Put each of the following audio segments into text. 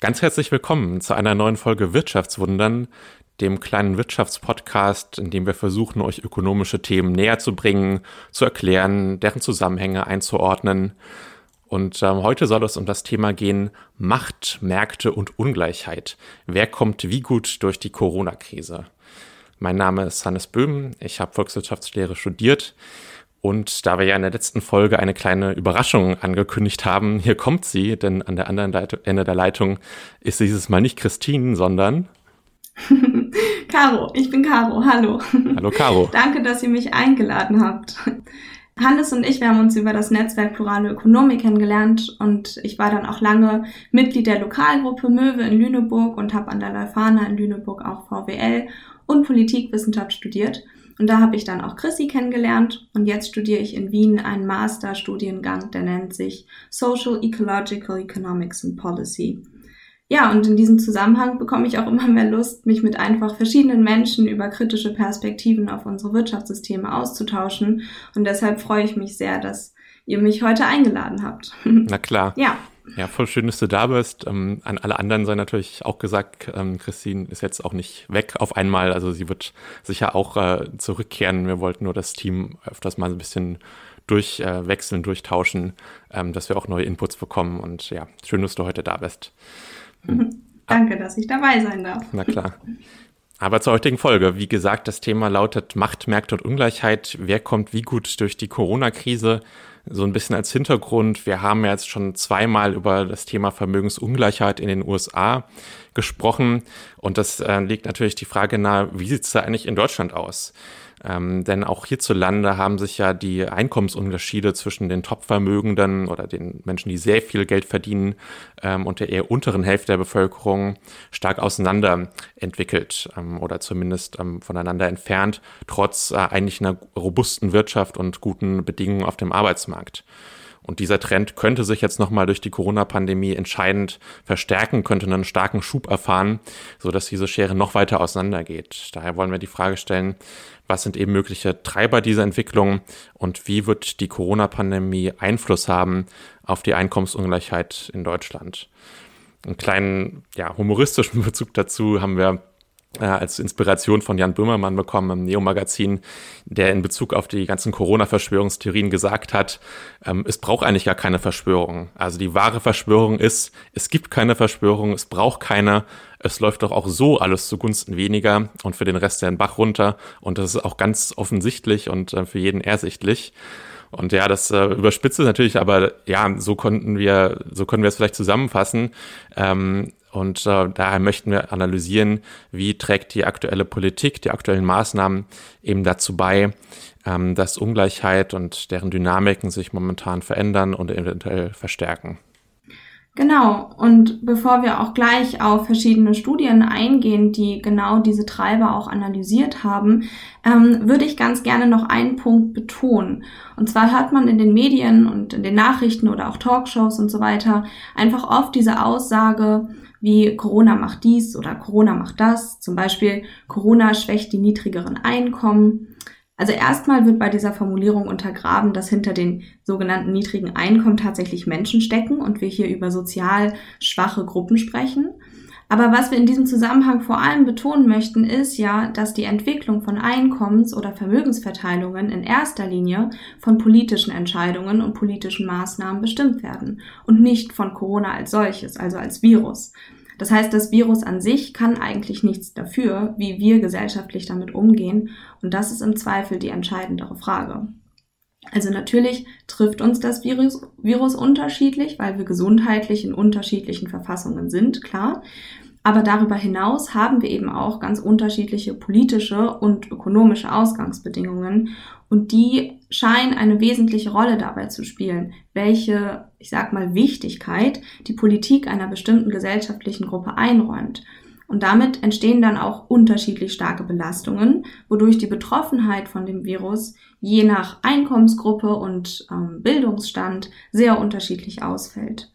Ganz herzlich willkommen zu einer neuen Folge Wirtschaftswundern, dem kleinen Wirtschaftspodcast, in dem wir versuchen, euch ökonomische Themen näher zu bringen, zu erklären, deren Zusammenhänge einzuordnen. Und ähm, heute soll es um das Thema gehen Macht, Märkte und Ungleichheit. Wer kommt wie gut durch die Corona-Krise? Mein Name ist Hannes Böhm, ich habe Volkswirtschaftslehre studiert. Und da wir ja in der letzten Folge eine kleine Überraschung angekündigt haben, hier kommt sie, denn an der anderen Seite, Ende der Leitung ist dieses Mal nicht Christine, sondern Caro, ich bin Caro, hallo. Hallo Caro. Danke, dass ihr mich eingeladen habt. Hannes und ich, wir haben uns über das Netzwerk Plurale Ökonomik kennengelernt und ich war dann auch lange Mitglied der Lokalgruppe Möwe in Lüneburg und habe an der Leuphana in Lüneburg auch VWL und Politikwissenschaft studiert. Und da habe ich dann auch Chrissy kennengelernt und jetzt studiere ich in Wien einen Masterstudiengang, der nennt sich Social Ecological Economics and Policy. Ja, und in diesem Zusammenhang bekomme ich auch immer mehr Lust, mich mit einfach verschiedenen Menschen über kritische Perspektiven auf unsere Wirtschaftssysteme auszutauschen. Und deshalb freue ich mich sehr, dass ihr mich heute eingeladen habt. Na klar. Ja. Ja, voll schön, dass du da bist. Ähm, an alle anderen sei natürlich auch gesagt, ähm, Christine ist jetzt auch nicht weg auf einmal. Also sie wird sicher auch äh, zurückkehren. Wir wollten nur das Team öfters mal ein bisschen durchwechseln, äh, durchtauschen, ähm, dass wir auch neue Inputs bekommen. Und ja, schön, dass du heute da bist. Mhm. Danke, dass ich dabei sein darf. Na klar. Aber zur heutigen Folge. Wie gesagt, das Thema lautet Macht, Märkte und Ungleichheit. Wer kommt wie gut durch die Corona-Krise? So ein bisschen als Hintergrund. Wir haben ja jetzt schon zweimal über das Thema Vermögensungleichheit in den USA gesprochen. Und das äh, legt natürlich die Frage nahe, wie sieht es da eigentlich in Deutschland aus? Ähm, denn auch hierzulande haben sich ja die Einkommensunterschiede zwischen den Topvermögenden oder den Menschen, die sehr viel Geld verdienen ähm, und der eher unteren Hälfte der Bevölkerung stark auseinander entwickelt ähm, oder zumindest ähm, voneinander entfernt, trotz äh, eigentlich einer robusten Wirtschaft und guten Bedingungen auf dem Arbeitsmarkt. Und dieser Trend könnte sich jetzt nochmal durch die Corona-Pandemie entscheidend verstärken, könnte einen starken Schub erfahren, so dass diese Schere noch weiter auseinandergeht. Daher wollen wir die Frage stellen, was sind eben mögliche Treiber dieser Entwicklung und wie wird die Corona-Pandemie Einfluss haben auf die Einkommensungleichheit in Deutschland? Einen kleinen, ja, humoristischen Bezug dazu haben wir äh, als Inspiration von Jan Böhmermann bekommen im Neo-Magazin, der in Bezug auf die ganzen Corona-Verschwörungstheorien gesagt hat, ähm, es braucht eigentlich gar keine Verschwörung. Also die wahre Verschwörung ist, es gibt keine Verschwörung, es braucht keine, es läuft doch auch so alles zugunsten weniger und für den Rest den Bach runter und das ist auch ganz offensichtlich und äh, für jeden ersichtlich. Und ja, das äh, überspitzt es natürlich, aber ja, so konnten wir, so können wir es vielleicht zusammenfassen. Ähm, und äh, daher möchten wir analysieren, wie trägt die aktuelle Politik, die aktuellen Maßnahmen eben dazu bei, ähm, dass Ungleichheit und deren Dynamiken sich momentan verändern und eventuell verstärken. Genau, und bevor wir auch gleich auf verschiedene Studien eingehen, die genau diese Treiber auch analysiert haben, ähm, würde ich ganz gerne noch einen Punkt betonen. Und zwar hört man in den Medien und in den Nachrichten oder auch Talkshows und so weiter einfach oft diese Aussage, wie Corona macht dies oder Corona macht das. Zum Beispiel Corona schwächt die niedrigeren Einkommen. Also erstmal wird bei dieser Formulierung untergraben, dass hinter den sogenannten niedrigen Einkommen tatsächlich Menschen stecken und wir hier über sozial schwache Gruppen sprechen. Aber was wir in diesem Zusammenhang vor allem betonen möchten, ist ja, dass die Entwicklung von Einkommens- oder Vermögensverteilungen in erster Linie von politischen Entscheidungen und politischen Maßnahmen bestimmt werden und nicht von Corona als solches, also als Virus. Das heißt, das Virus an sich kann eigentlich nichts dafür, wie wir gesellschaftlich damit umgehen. Und das ist im Zweifel die entscheidendere Frage. Also natürlich trifft uns das Virus, Virus unterschiedlich, weil wir gesundheitlich in unterschiedlichen Verfassungen sind, klar. Aber darüber hinaus haben wir eben auch ganz unterschiedliche politische und ökonomische Ausgangsbedingungen und die scheinen eine wesentliche Rolle dabei zu spielen, welche, ich sag mal, Wichtigkeit die Politik einer bestimmten gesellschaftlichen Gruppe einräumt. Und damit entstehen dann auch unterschiedlich starke Belastungen, wodurch die Betroffenheit von dem Virus je nach Einkommensgruppe und ähm, Bildungsstand sehr unterschiedlich ausfällt.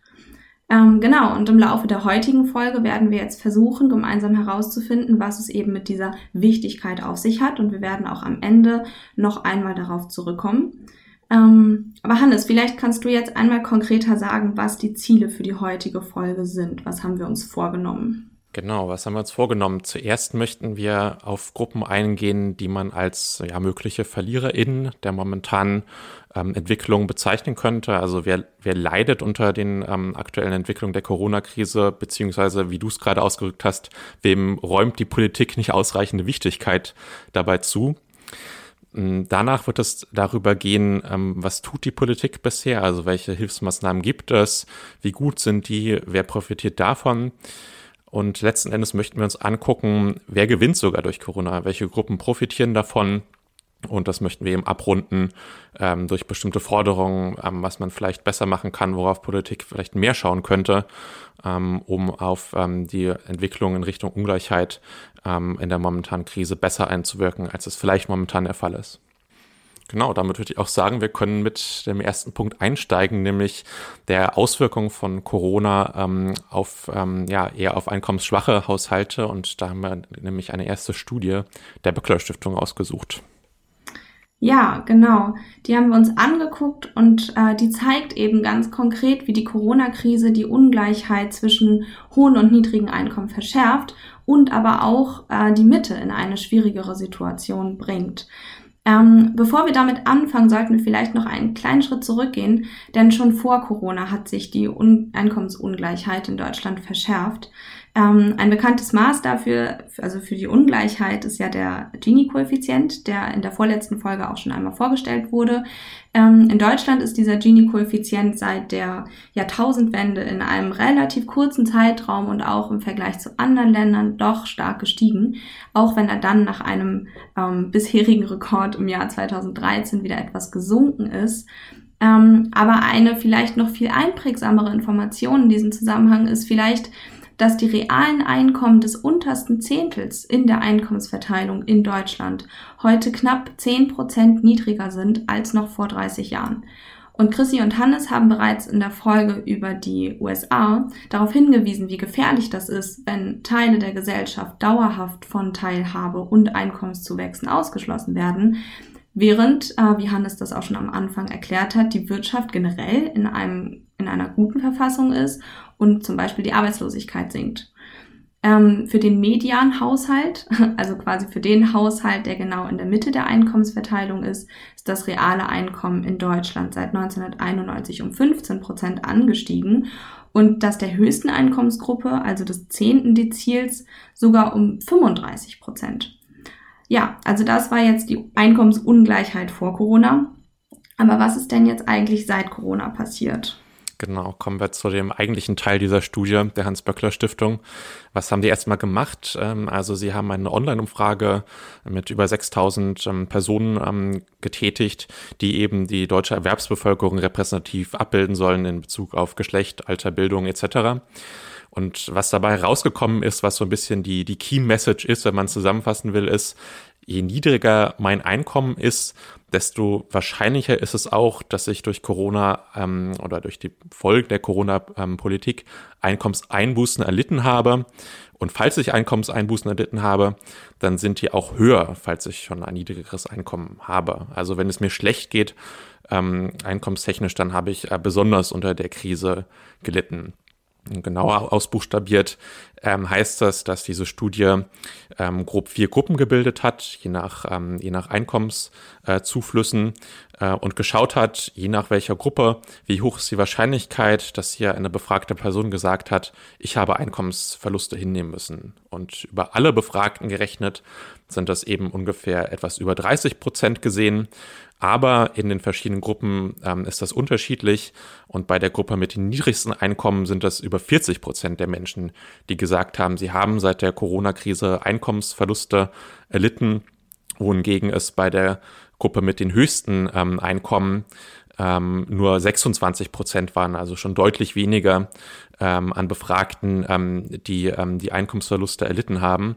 Ähm, genau, und im Laufe der heutigen Folge werden wir jetzt versuchen, gemeinsam herauszufinden, was es eben mit dieser Wichtigkeit auf sich hat. Und wir werden auch am Ende noch einmal darauf zurückkommen. Ähm, aber Hannes, vielleicht kannst du jetzt einmal konkreter sagen, was die Ziele für die heutige Folge sind. Was haben wir uns vorgenommen? Genau, was haben wir uns vorgenommen? Zuerst möchten wir auf Gruppen eingehen, die man als ja, mögliche VerliererInnen der momentanen ähm, Entwicklung bezeichnen könnte. Also wer, wer leidet unter den ähm, aktuellen Entwicklungen der Corona-Krise, beziehungsweise wie du es gerade ausgerückt hast, wem räumt die Politik nicht ausreichende Wichtigkeit dabei zu? Ähm, danach wird es darüber gehen, ähm, was tut die Politik bisher, also welche Hilfsmaßnahmen gibt es, wie gut sind die, wer profitiert davon. Und letzten Endes möchten wir uns angucken, wer gewinnt sogar durch Corona, welche Gruppen profitieren davon. Und das möchten wir eben abrunden ähm, durch bestimmte Forderungen, ähm, was man vielleicht besser machen kann, worauf Politik vielleicht mehr schauen könnte, ähm, um auf ähm, die Entwicklung in Richtung Ungleichheit ähm, in der momentanen Krise besser einzuwirken, als es vielleicht momentan der Fall ist. Genau, damit würde ich auch sagen, wir können mit dem ersten Punkt einsteigen, nämlich der Auswirkung von Corona ähm, auf ähm, ja eher auf einkommensschwache Haushalte. Und da haben wir nämlich eine erste Studie der Böckler Stiftung ausgesucht. Ja, genau. Die haben wir uns angeguckt und äh, die zeigt eben ganz konkret, wie die Corona-Krise die Ungleichheit zwischen hohen und niedrigen Einkommen verschärft und aber auch äh, die Mitte in eine schwierigere Situation bringt. Ähm, bevor wir damit anfangen, sollten wir vielleicht noch einen kleinen Schritt zurückgehen, denn schon vor Corona hat sich die Un Einkommensungleichheit in Deutschland verschärft. Ähm, ein bekanntes Maß dafür, also für die Ungleichheit, ist ja der Gini-Koeffizient, der in der vorletzten Folge auch schon einmal vorgestellt wurde. Ähm, in Deutschland ist dieser Gini-Koeffizient seit der Jahrtausendwende in einem relativ kurzen Zeitraum und auch im Vergleich zu anderen Ländern doch stark gestiegen, auch wenn er dann nach einem ähm, bisherigen Rekord im Jahr 2013 wieder etwas gesunken ist. Ähm, aber eine vielleicht noch viel einprägsamere Information in diesem Zusammenhang ist vielleicht, dass die realen Einkommen des untersten Zehntels in der Einkommensverteilung in Deutschland heute knapp 10 Prozent niedriger sind als noch vor 30 Jahren. Und Chrissy und Hannes haben bereits in der Folge über die USA darauf hingewiesen, wie gefährlich das ist, wenn Teile der Gesellschaft dauerhaft von Teilhabe und Einkommenszuwächsen ausgeschlossen werden, während, äh, wie Hannes das auch schon am Anfang erklärt hat, die Wirtschaft generell in einem in einer guten Verfassung ist und zum Beispiel die Arbeitslosigkeit sinkt. Ähm, für den Medianhaushalt, also quasi für den Haushalt, der genau in der Mitte der Einkommensverteilung ist, ist das reale Einkommen in Deutschland seit 1991 um 15 Prozent angestiegen und das der höchsten Einkommensgruppe, also des zehnten Dezils, sogar um 35 Prozent. Ja, also das war jetzt die Einkommensungleichheit vor Corona. Aber was ist denn jetzt eigentlich seit Corona passiert? Genau, kommen wir zu dem eigentlichen Teil dieser Studie der Hans-Böckler-Stiftung. Was haben die erstmal gemacht? Ähm, also sie haben eine Online-Umfrage mit über 6000 ähm, Personen ähm, getätigt, die eben die deutsche Erwerbsbevölkerung repräsentativ abbilden sollen in Bezug auf Geschlecht, Alter, Bildung etc. Und was dabei rausgekommen ist, was so ein bisschen die, die Key Message ist, wenn man zusammenfassen will, ist, je niedriger mein Einkommen ist, desto wahrscheinlicher ist es auch, dass ich durch Corona ähm, oder durch die Folge der Corona-Politik Einkommenseinbußen erlitten habe. Und falls ich Einkommenseinbußen erlitten habe, dann sind die auch höher, falls ich schon ein niedrigeres Einkommen habe. Also wenn es mir schlecht geht, ähm, einkommenstechnisch, dann habe ich äh, besonders unter der Krise gelitten genauer ausbuchstabiert, ähm, heißt das, dass diese Studie ähm, grob vier Gruppen gebildet hat, je nach, ähm, je nach Einkommenszuflüssen äh, und geschaut hat, je nach welcher Gruppe, wie hoch ist die Wahrscheinlichkeit, dass hier eine befragte Person gesagt hat, ich habe Einkommensverluste hinnehmen müssen. Und über alle Befragten gerechnet sind das eben ungefähr etwas über 30 Prozent gesehen. Aber in den verschiedenen Gruppen ähm, ist das unterschiedlich. Und bei der Gruppe mit den niedrigsten Einkommen sind das über 40 Prozent der Menschen, die gesagt haben, sie haben seit der Corona-Krise Einkommensverluste erlitten, wohingegen es bei der Gruppe mit den höchsten ähm, Einkommen ähm, nur 26 Prozent waren, also schon deutlich weniger ähm, an Befragten, ähm, die ähm, die Einkommensverluste erlitten haben.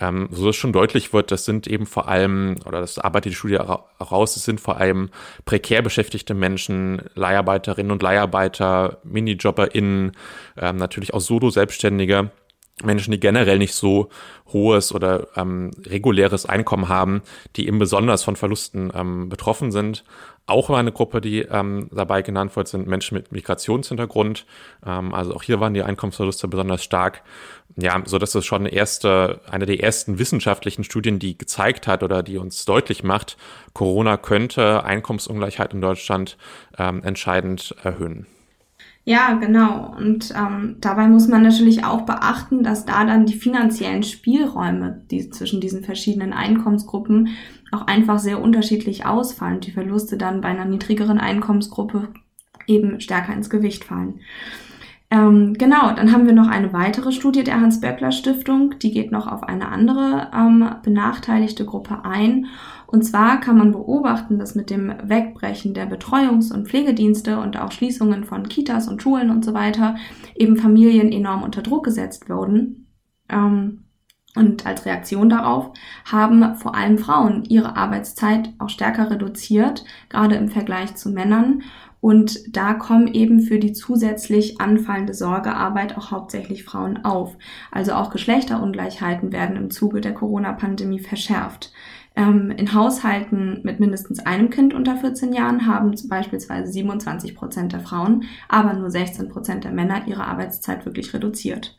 Ähm, so dass schon deutlich wird, das sind eben vor allem, oder das arbeitet die Studie raus, es sind vor allem prekär beschäftigte Menschen, Leiharbeiterinnen und Leiharbeiter, MinijobberInnen, ähm, natürlich auch Solo-Selbstständige Menschen, die generell nicht so hohes oder ähm, reguläres Einkommen haben, die eben besonders von Verlusten ähm, betroffen sind. Auch eine Gruppe, die ähm, dabei genannt wird, sind Menschen mit Migrationshintergrund. Ähm, also auch hier waren die Einkommensverluste besonders stark. Ja, so dass es schon eine erste, eine der ersten wissenschaftlichen Studien, die gezeigt hat oder die uns deutlich macht, Corona könnte Einkommensungleichheit in Deutschland ähm, entscheidend erhöhen. Ja, genau. Und ähm, dabei muss man natürlich auch beachten, dass da dann die finanziellen Spielräume die zwischen diesen verschiedenen Einkommensgruppen auch einfach sehr unterschiedlich ausfallen. Die Verluste dann bei einer niedrigeren Einkommensgruppe eben stärker ins Gewicht fallen. Ähm, genau, dann haben wir noch eine weitere Studie der Hans-Böckler-Stiftung, die geht noch auf eine andere ähm, benachteiligte Gruppe ein. Und zwar kann man beobachten, dass mit dem Wegbrechen der Betreuungs- und Pflegedienste und auch Schließungen von Kitas und Schulen und so weiter eben Familien enorm unter Druck gesetzt wurden. Ähm, und als Reaktion darauf haben vor allem Frauen ihre Arbeitszeit auch stärker reduziert, gerade im Vergleich zu Männern. Und da kommen eben für die zusätzlich anfallende Sorgearbeit auch hauptsächlich Frauen auf. Also auch Geschlechterungleichheiten werden im Zuge der Corona-Pandemie verschärft. Ähm, in Haushalten mit mindestens einem Kind unter 14 Jahren haben beispielsweise 27 Prozent der Frauen, aber nur 16 Prozent der Männer ihre Arbeitszeit wirklich reduziert.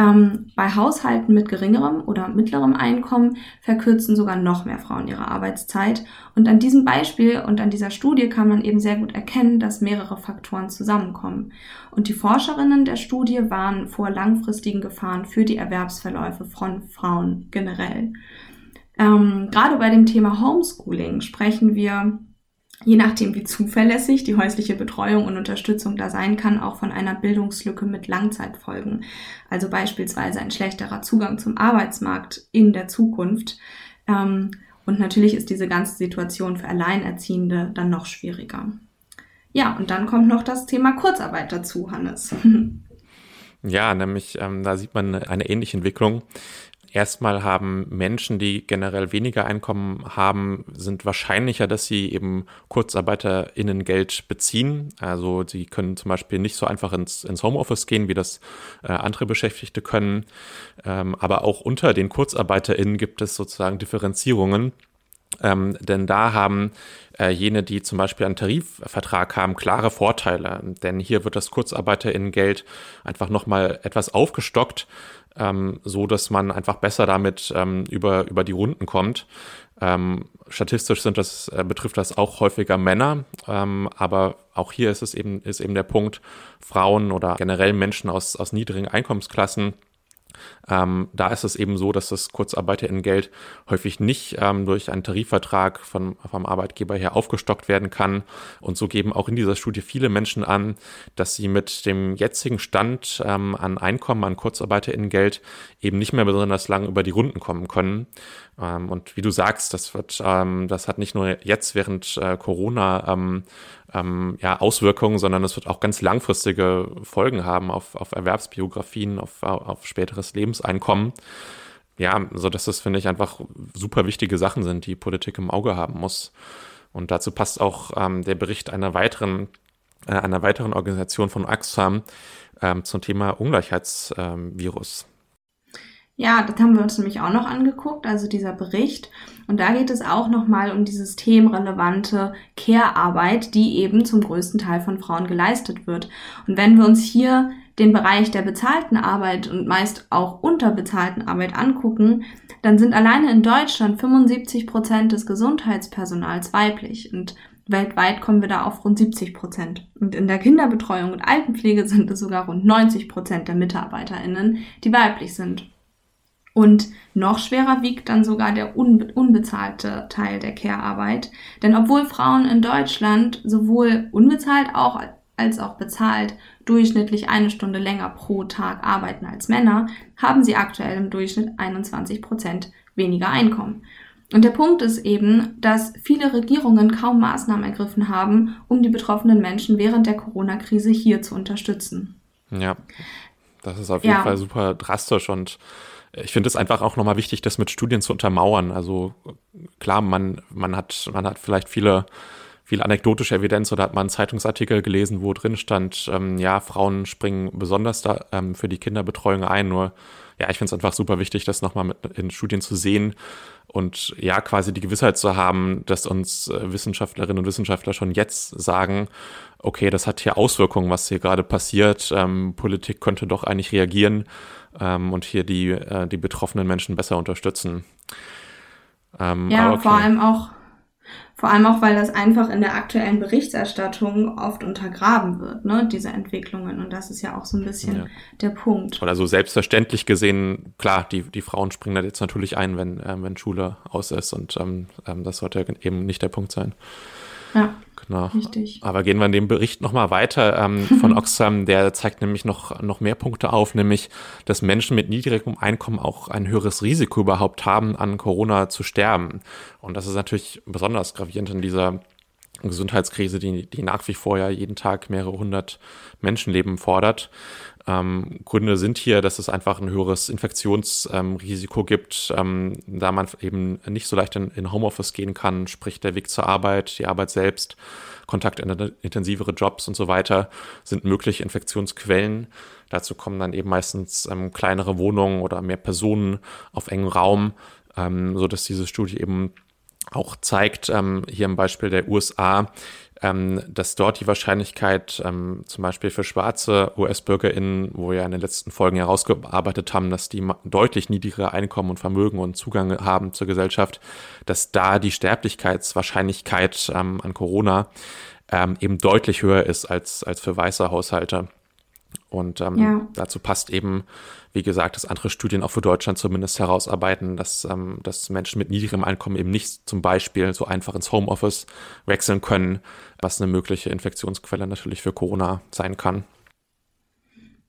Ähm, bei Haushalten mit geringerem oder mittlerem Einkommen verkürzen sogar noch mehr Frauen ihre Arbeitszeit. Und an diesem Beispiel und an dieser Studie kann man eben sehr gut erkennen, dass mehrere Faktoren zusammenkommen. Und die Forscherinnen der Studie waren vor langfristigen Gefahren für die Erwerbsverläufe von Frauen generell. Ähm, gerade bei dem Thema Homeschooling sprechen wir je nachdem, wie zuverlässig die häusliche Betreuung und Unterstützung da sein kann, auch von einer Bildungslücke mit Langzeitfolgen. Also beispielsweise ein schlechterer Zugang zum Arbeitsmarkt in der Zukunft. Ähm, und natürlich ist diese ganze Situation für Alleinerziehende dann noch schwieriger. Ja, und dann kommt noch das Thema Kurzarbeit dazu, Hannes. Ja, nämlich ähm, da sieht man eine ähnliche Entwicklung. Erstmal haben Menschen, die generell weniger Einkommen haben, sind wahrscheinlicher, dass sie eben KurzarbeiterInnen Geld beziehen. Also sie können zum Beispiel nicht so einfach ins, ins Homeoffice gehen, wie das äh, andere Beschäftigte können. Ähm, aber auch unter den KurzarbeiterInnen gibt es sozusagen Differenzierungen. Ähm, denn da haben äh, jene, die zum Beispiel einen Tarifvertrag haben, klare Vorteile. Denn hier wird das KurzarbeiterInnen-Geld einfach nochmal etwas aufgestockt ähm, so dass man einfach besser damit ähm, über, über die Runden kommt. Ähm, statistisch sind das, äh, betrifft das auch häufiger Männer, ähm, aber auch hier ist es eben, ist eben der Punkt, Frauen oder generell Menschen aus, aus niedrigen Einkommensklassen ähm, da ist es eben so, dass das Kurzarbeiterinnengeld häufig nicht ähm, durch einen Tarifvertrag von, vom Arbeitgeber her aufgestockt werden kann. Und so geben auch in dieser Studie viele Menschen an, dass sie mit dem jetzigen Stand ähm, an Einkommen, an Kurzarbeiterinnengeld eben nicht mehr besonders lang über die Runden kommen können. Ähm, und wie du sagst, das wird, ähm, das hat nicht nur jetzt während äh, Corona ähm, ja, Auswirkungen, sondern es wird auch ganz langfristige Folgen haben auf, auf Erwerbsbiografien, auf, auf späteres Lebenseinkommen. Ja, so dass das, finde ich, einfach super wichtige Sachen sind, die Politik im Auge haben muss. Und dazu passt auch ähm, der Bericht einer weiteren, äh, einer weiteren Organisation von Axfam ähm, zum Thema Ungleichheitsvirus. Ja, das haben wir uns nämlich auch noch angeguckt, also dieser Bericht. Und da geht es auch nochmal um die systemrelevante Care-Arbeit, die eben zum größten Teil von Frauen geleistet wird. Und wenn wir uns hier den Bereich der bezahlten Arbeit und meist auch unterbezahlten Arbeit angucken, dann sind alleine in Deutschland 75 Prozent des Gesundheitspersonals weiblich und weltweit kommen wir da auf rund 70 Prozent. Und in der Kinderbetreuung und Altenpflege sind es sogar rund 90 Prozent der MitarbeiterInnen, die weiblich sind. Und noch schwerer wiegt dann sogar der unbe unbezahlte Teil der Care-Arbeit. Denn obwohl Frauen in Deutschland sowohl unbezahlt auch als auch bezahlt durchschnittlich eine Stunde länger pro Tag arbeiten als Männer, haben sie aktuell im Durchschnitt 21 Prozent weniger Einkommen. Und der Punkt ist eben, dass viele Regierungen kaum Maßnahmen ergriffen haben, um die betroffenen Menschen während der Corona-Krise hier zu unterstützen. Ja, das ist auf jeden ja. Fall super drastisch und ich finde es einfach auch nochmal wichtig, das mit Studien zu untermauern. Also klar, man, man hat, man hat vielleicht viele, viel anekdotische Evidenz oder hat man einen Zeitungsartikel gelesen, wo drin stand, ähm, ja, Frauen springen besonders da, ähm, für die Kinderbetreuung ein, nur ja, ich finde es einfach super wichtig, das nochmal in Studien zu sehen und ja, quasi die Gewissheit zu haben, dass uns äh, Wissenschaftlerinnen und Wissenschaftler schon jetzt sagen, okay, das hat hier Auswirkungen, was hier gerade passiert. Ähm, Politik könnte doch eigentlich reagieren ähm, und hier die, äh, die betroffenen Menschen besser unterstützen. Ähm, ja, okay. vor allem auch vor allem auch, weil das einfach in der aktuellen Berichterstattung oft untergraben wird, ne, diese Entwicklungen. Und das ist ja auch so ein bisschen ja. der Punkt. Oder so selbstverständlich gesehen, klar, die, die Frauen springen da jetzt natürlich ein, wenn, äh, wenn Schule aus ist. Und ähm, ähm das sollte eben nicht der Punkt sein. Ja. Genau. Richtig. Aber gehen wir in dem Bericht nochmal weiter ähm, von Oxfam, der zeigt nämlich noch, noch mehr Punkte auf, nämlich, dass Menschen mit niedrigem Einkommen auch ein höheres Risiko überhaupt haben, an Corona zu sterben. Und das ist natürlich besonders gravierend in dieser Gesundheitskrise, die, die nach wie vor ja jeden Tag mehrere hundert Menschenleben fordert. Ähm, Gründe sind hier, dass es einfach ein höheres Infektionsrisiko ähm, gibt, ähm, da man eben nicht so leicht in, in, Homeoffice gehen kann, sprich der Weg zur Arbeit, die Arbeit selbst, kontaktintensivere Jobs und so weiter sind mögliche Infektionsquellen. Dazu kommen dann eben meistens ähm, kleinere Wohnungen oder mehr Personen auf engem Raum, ähm, so dass diese Studie eben auch zeigt, ähm, hier im Beispiel der USA, ähm, dass dort die Wahrscheinlichkeit ähm, zum Beispiel für schwarze US-BürgerInnen, wo wir in den letzten Folgen herausgearbeitet haben, dass die deutlich niedrigere Einkommen und Vermögen und Zugang haben zur Gesellschaft, dass da die Sterblichkeitswahrscheinlichkeit ähm, an Corona ähm, eben deutlich höher ist als, als für weiße Haushalte. Und ähm, ja. dazu passt eben, wie gesagt, dass andere Studien auch für Deutschland zumindest herausarbeiten, dass, ähm, dass Menschen mit niedrigem Einkommen eben nicht zum Beispiel so einfach ins Homeoffice wechseln können, was eine mögliche Infektionsquelle natürlich für Corona sein kann.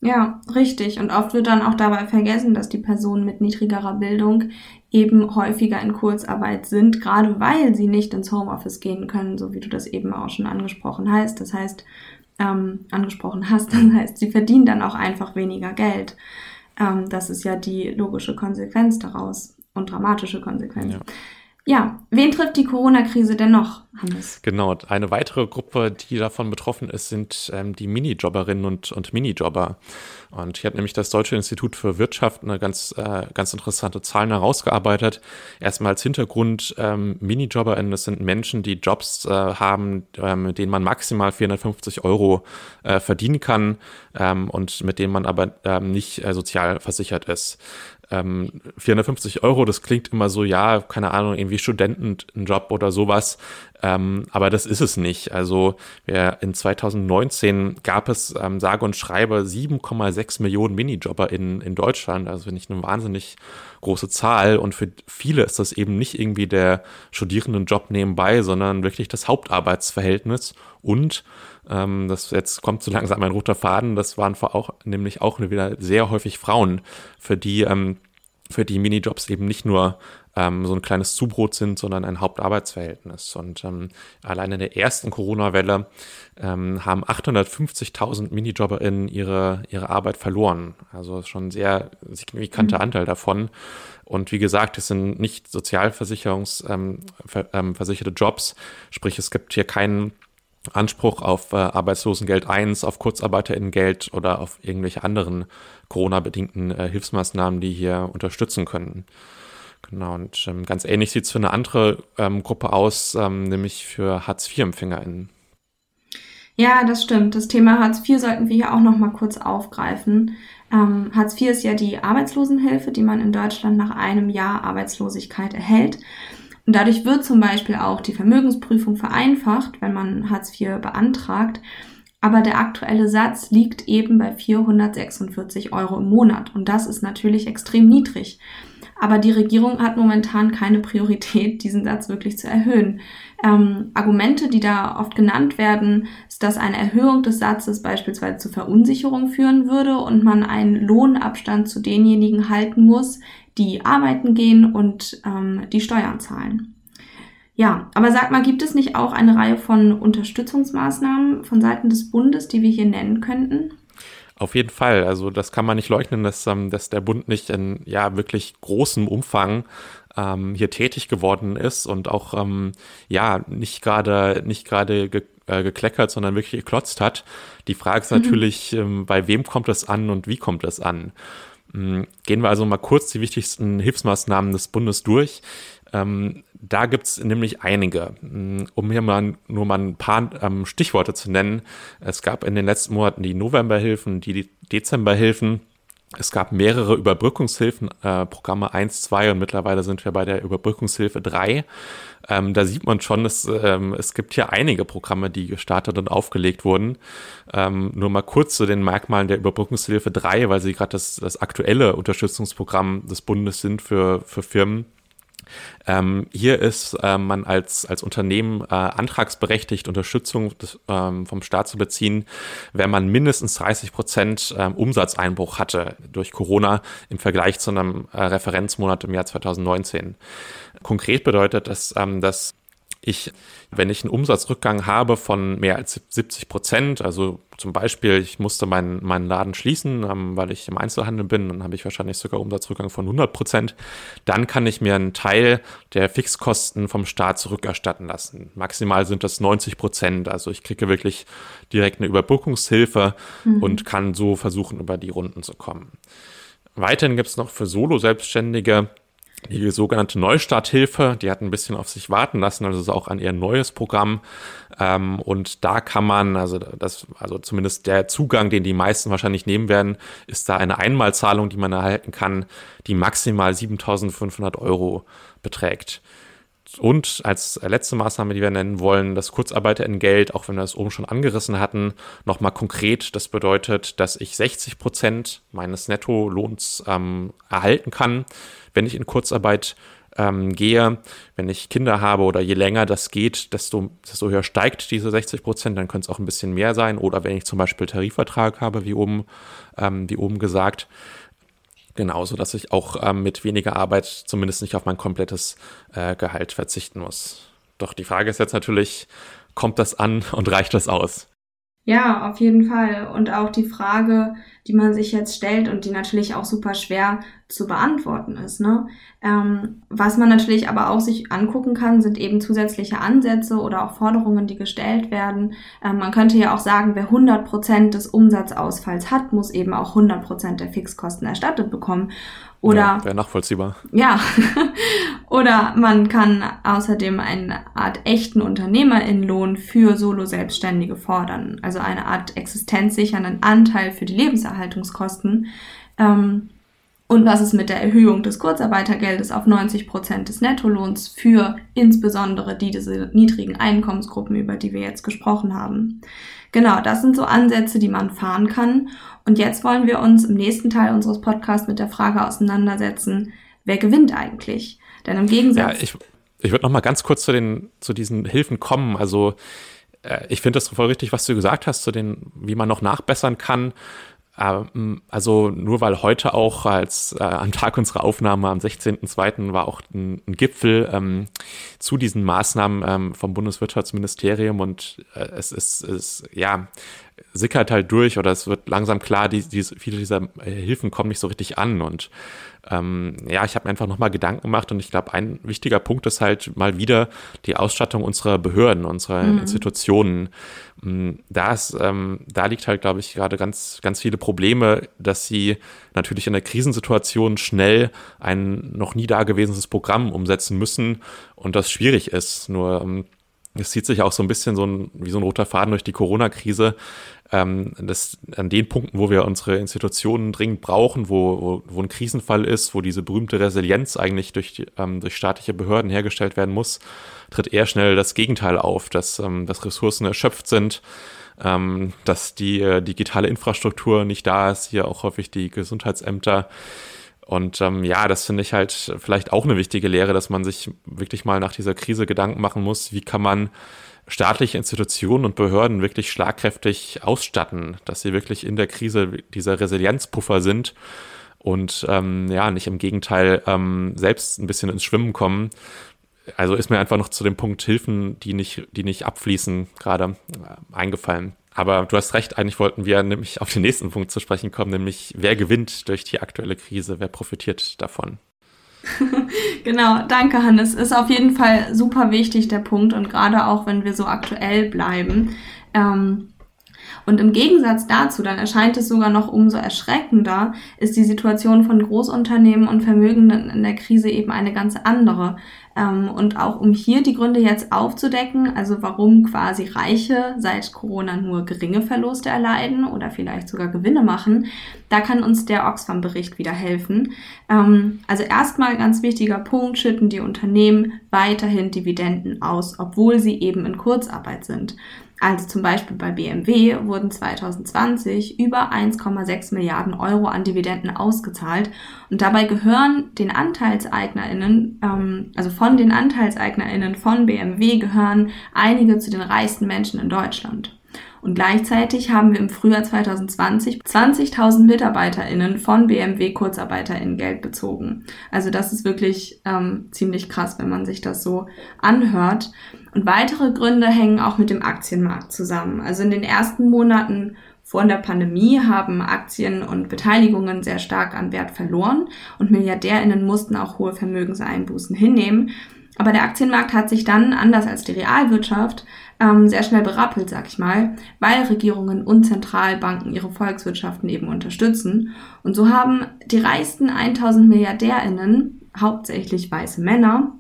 Ja, richtig. Und oft wird dann auch dabei vergessen, dass die Personen mit niedrigerer Bildung eben häufiger in Kurzarbeit sind, gerade weil sie nicht ins Homeoffice gehen können, so wie du das eben auch schon angesprochen hast. Das heißt, ähm, angesprochen hast. Das heißt, sie verdienen dann auch einfach weniger Geld. Ähm, das ist ja die logische Konsequenz daraus und dramatische Konsequenz. Ja. Ja, wen trifft die Corona-Krise denn noch, Hannes? Genau, eine weitere Gruppe, die davon betroffen ist, sind ähm, die Minijobberinnen und, und Minijobber. Und hier hat nämlich das Deutsche Institut für Wirtschaft eine ganz, äh, ganz interessante Zahlen herausgearbeitet. Erstmal als Hintergrund, ähm, MiniJobberInnen, das sind Menschen, die Jobs äh, haben, äh, mit denen man maximal 450 Euro äh, verdienen kann ähm, und mit denen man aber ähm, nicht äh, sozial versichert ist ähm, 450 Euro, das klingt immer so, ja, keine Ahnung, irgendwie Studentenjob oder sowas. Ähm, aber das ist es nicht. Also ja, in 2019 gab es ähm, sage und schreibe 7,6 Millionen Minijobber in, in Deutschland. Also finde ich eine wahnsinnig große Zahl. Und für viele ist das eben nicht irgendwie der Studierendenjob nebenbei, sondern wirklich das Hauptarbeitsverhältnis. Und ähm, das jetzt kommt so langsam ein roter Faden. Das waren vor auch nämlich auch wieder sehr häufig Frauen, für die ähm, für die Minijobs eben nicht nur ähm, so ein kleines Zubrot sind, sondern ein Hauptarbeitsverhältnis. Und ähm, allein in der ersten Corona-Welle ähm, haben 850.000 MinijobberInnen ihre, ihre Arbeit verloren. Also schon ein sehr signifikanter mhm. Anteil davon. Und wie gesagt, es sind nicht sozialversicherungsversicherte ähm, ähm, Jobs, sprich es gibt hier keinen Anspruch auf äh, Arbeitslosengeld 1, auf Kurzarbeiterinnengeld oder auf irgendwelche anderen Corona-bedingten äh, Hilfsmaßnahmen, die hier unterstützen können. Genau, und ähm, ganz ähnlich sieht es für eine andere ähm, Gruppe aus, ähm, nämlich für Hartz-IV-EmpfängerInnen. Ja, das stimmt. Das Thema Hartz IV sollten wir hier auch noch mal kurz aufgreifen. Ähm, Hartz IV ist ja die Arbeitslosenhilfe, die man in Deutschland nach einem Jahr Arbeitslosigkeit erhält. Und dadurch wird zum Beispiel auch die Vermögensprüfung vereinfacht, wenn man Hartz IV beantragt. Aber der aktuelle Satz liegt eben bei 446 Euro im Monat. Und das ist natürlich extrem niedrig. Aber die Regierung hat momentan keine Priorität, diesen Satz wirklich zu erhöhen. Ähm, Argumente, die da oft genannt werden, ist, dass eine Erhöhung des Satzes beispielsweise zu Verunsicherung führen würde und man einen Lohnabstand zu denjenigen halten muss, die arbeiten gehen und ähm, die Steuern zahlen. Ja, aber sag mal, gibt es nicht auch eine Reihe von Unterstützungsmaßnahmen von Seiten des Bundes, die wir hier nennen könnten? Auf jeden Fall. Also das kann man nicht leugnen, dass, ähm, dass der Bund nicht in ja wirklich großem Umfang ähm, hier tätig geworden ist und auch ähm, ja nicht gerade nicht gerade ge äh, gekleckert, sondern wirklich geklotzt hat. Die Frage ist mhm. natürlich, ähm, bei wem kommt das an und wie kommt das an? Mm, gehen wir also mal kurz die wichtigsten Hilfsmaßnahmen des Bundes durch. Ähm, da gibt's nämlich einige. Mm, um hier mal nur mal ein paar ähm, Stichworte zu nennen. Es gab in den letzten Monaten die Novemberhilfen, die Dezemberhilfen. Es gab mehrere Überbrückungshilfen, äh, Programme 1, 2 und mittlerweile sind wir bei der Überbrückungshilfe 3. Ähm, da sieht man schon, es, ähm, es gibt hier einige Programme, die gestartet und aufgelegt wurden. Ähm, nur mal kurz zu den Merkmalen der Überbrückungshilfe 3, weil sie gerade das, das aktuelle Unterstützungsprogramm des Bundes sind für, für Firmen. Ähm, hier ist äh, man als, als Unternehmen äh, antragsberechtigt, Unterstützung des, ähm, vom Staat zu beziehen, wenn man mindestens 30 Prozent ähm, Umsatzeinbruch hatte durch Corona im Vergleich zu einem äh, Referenzmonat im Jahr 2019. Konkret bedeutet das, ähm, dass ich, wenn ich einen Umsatzrückgang habe von mehr als 70 Prozent, also zum Beispiel, ich musste meinen, meinen Laden schließen, ähm, weil ich im Einzelhandel bin, dann habe ich wahrscheinlich sogar Umsatzrückgang von 100 Prozent, dann kann ich mir einen Teil der Fixkosten vom Staat zurückerstatten lassen. Maximal sind das 90 Prozent, also ich kriege wirklich direkt eine Überbrückungshilfe mhm. und kann so versuchen, über die Runden zu kommen. Weiterhin gibt es noch für Solo-Selbstständige die sogenannte Neustarthilfe, die hat ein bisschen auf sich warten lassen, also ist auch ein eher neues Programm. Ähm, und da kann man, also das, also zumindest der Zugang, den die meisten wahrscheinlich nehmen werden, ist da eine Einmalzahlung, die man erhalten kann, die maximal 7500 Euro beträgt. Und als letzte Maßnahme, die wir nennen wollen, das Kurzarbeiterentgelt, auch wenn wir das oben schon angerissen hatten, nochmal konkret. Das bedeutet, dass ich 60 Prozent meines Nettolohns ähm, erhalten kann, wenn ich in Kurzarbeit ähm, gehe, wenn ich Kinder habe oder je länger das geht, desto, desto höher steigt diese 60 Prozent, dann könnte es auch ein bisschen mehr sein. Oder wenn ich zum Beispiel Tarifvertrag habe, wie oben, ähm, wie oben gesagt. Genauso, dass ich auch ähm, mit weniger Arbeit zumindest nicht auf mein komplettes äh, Gehalt verzichten muss. Doch die Frage ist jetzt natürlich, kommt das an und reicht das aus? Ja, auf jeden Fall. Und auch die Frage, die man sich jetzt stellt und die natürlich auch super schwer zu beantworten ist. Ne? Ähm, was man natürlich aber auch sich angucken kann, sind eben zusätzliche Ansätze oder auch Forderungen, die gestellt werden. Ähm, man könnte ja auch sagen, wer 100 Prozent des Umsatzausfalls hat, muss eben auch 100 Prozent der Fixkosten erstattet bekommen. Oder ja, nachvollziehbar. Ja. Oder man kann außerdem eine Art echten Unternehmerinnenlohn für Solo-Selbstständige fordern. Also eine Art existenzsichernden Anteil für die Lebenserhaltungskosten. Ähm, und was ist mit der Erhöhung des Kurzarbeitergeldes auf 90 Prozent des Nettolohns für insbesondere die diese niedrigen Einkommensgruppen, über die wir jetzt gesprochen haben? Genau, das sind so Ansätze, die man fahren kann. Und jetzt wollen wir uns im nächsten Teil unseres Podcasts mit der Frage auseinandersetzen, wer gewinnt eigentlich? Denn im Gegensatz. Ja, ich, ich würde noch mal ganz kurz zu den, zu diesen Hilfen kommen. Also, äh, ich finde das voll richtig, was du gesagt hast, zu den, wie man noch nachbessern kann. Ähm, also nur weil heute auch als äh, am Tag unserer Aufnahme am 16.02. war auch ein, ein Gipfel ähm, zu diesen Maßnahmen ähm, vom Bundeswirtschaftsministerium und äh, es ist, ist ja sickert halt durch oder es wird langsam klar, die, die, viele dieser äh, Hilfen kommen nicht so richtig an und ähm, ja, ich habe mir einfach nochmal Gedanken gemacht und ich glaube, ein wichtiger Punkt ist halt mal wieder die Ausstattung unserer Behörden, unserer mhm. Institutionen. Mm, da, ist, ähm, da liegt halt, glaube ich, gerade ganz, ganz viele Probleme, dass sie natürlich in der Krisensituation schnell ein noch nie dagewesenes Programm umsetzen müssen und das schwierig ist. Nur ähm, es zieht sich auch so ein bisschen so ein, wie so ein roter Faden durch die Corona-Krise, ähm, das, an den Punkten, wo wir unsere Institutionen dringend brauchen, wo, wo, wo ein Krisenfall ist, wo diese berühmte Resilienz eigentlich durch, ähm, durch staatliche Behörden hergestellt werden muss, tritt eher schnell das Gegenteil auf, dass, ähm, dass Ressourcen erschöpft sind, ähm, dass die äh, digitale Infrastruktur nicht da ist, hier auch häufig die Gesundheitsämter. Und ähm, ja, das finde ich halt vielleicht auch eine wichtige Lehre, dass man sich wirklich mal nach dieser Krise Gedanken machen muss, wie kann man staatliche Institutionen und Behörden wirklich schlagkräftig ausstatten, dass sie wirklich in der Krise dieser Resilienzpuffer sind und ähm, ja, nicht im Gegenteil ähm, selbst ein bisschen ins Schwimmen kommen. Also ist mir einfach noch zu dem Punkt Hilfen, die nicht, die nicht abfließen, gerade äh, eingefallen. Aber du hast recht, eigentlich wollten wir nämlich auf den nächsten Punkt zu sprechen kommen, nämlich wer gewinnt durch die aktuelle Krise, wer profitiert davon. genau, danke Hannes. Ist auf jeden Fall super wichtig, der Punkt. Und gerade auch, wenn wir so aktuell bleiben. Ähm, Und im Gegensatz dazu, dann erscheint es sogar noch umso erschreckender, ist die Situation von Großunternehmen und Vermögenden in der Krise eben eine ganz andere. Ähm, und auch um hier die Gründe jetzt aufzudecken, also warum quasi Reiche seit Corona nur geringe Verluste erleiden oder vielleicht sogar Gewinne machen, da kann uns der Oxfam-Bericht wieder helfen. Ähm, also erstmal ganz wichtiger Punkt, schütten die Unternehmen weiterhin Dividenden aus, obwohl sie eben in Kurzarbeit sind. Also zum Beispiel bei BMW wurden 2020 über 1,6 Milliarden Euro an Dividenden ausgezahlt und dabei gehören den AnteilseignerInnen, ähm, also von den AnteilseignerInnen von BMW gehören einige zu den reichsten Menschen in Deutschland. Und gleichzeitig haben wir im Frühjahr 2020 20.000 MitarbeiterInnen von BMW KurzarbeiterInnen Geld bezogen. Also das ist wirklich ähm, ziemlich krass, wenn man sich das so anhört. Und weitere Gründe hängen auch mit dem Aktienmarkt zusammen. Also in den ersten Monaten vor der Pandemie haben Aktien und Beteiligungen sehr stark an Wert verloren und MilliardärInnen mussten auch hohe Vermögenseinbußen hinnehmen. Aber der Aktienmarkt hat sich dann, anders als die Realwirtschaft, ähm, sehr schnell berappelt, sag ich mal, weil Regierungen und Zentralbanken ihre Volkswirtschaften eben unterstützen. Und so haben die reichsten 1000 MilliardärInnen, hauptsächlich weiße Männer,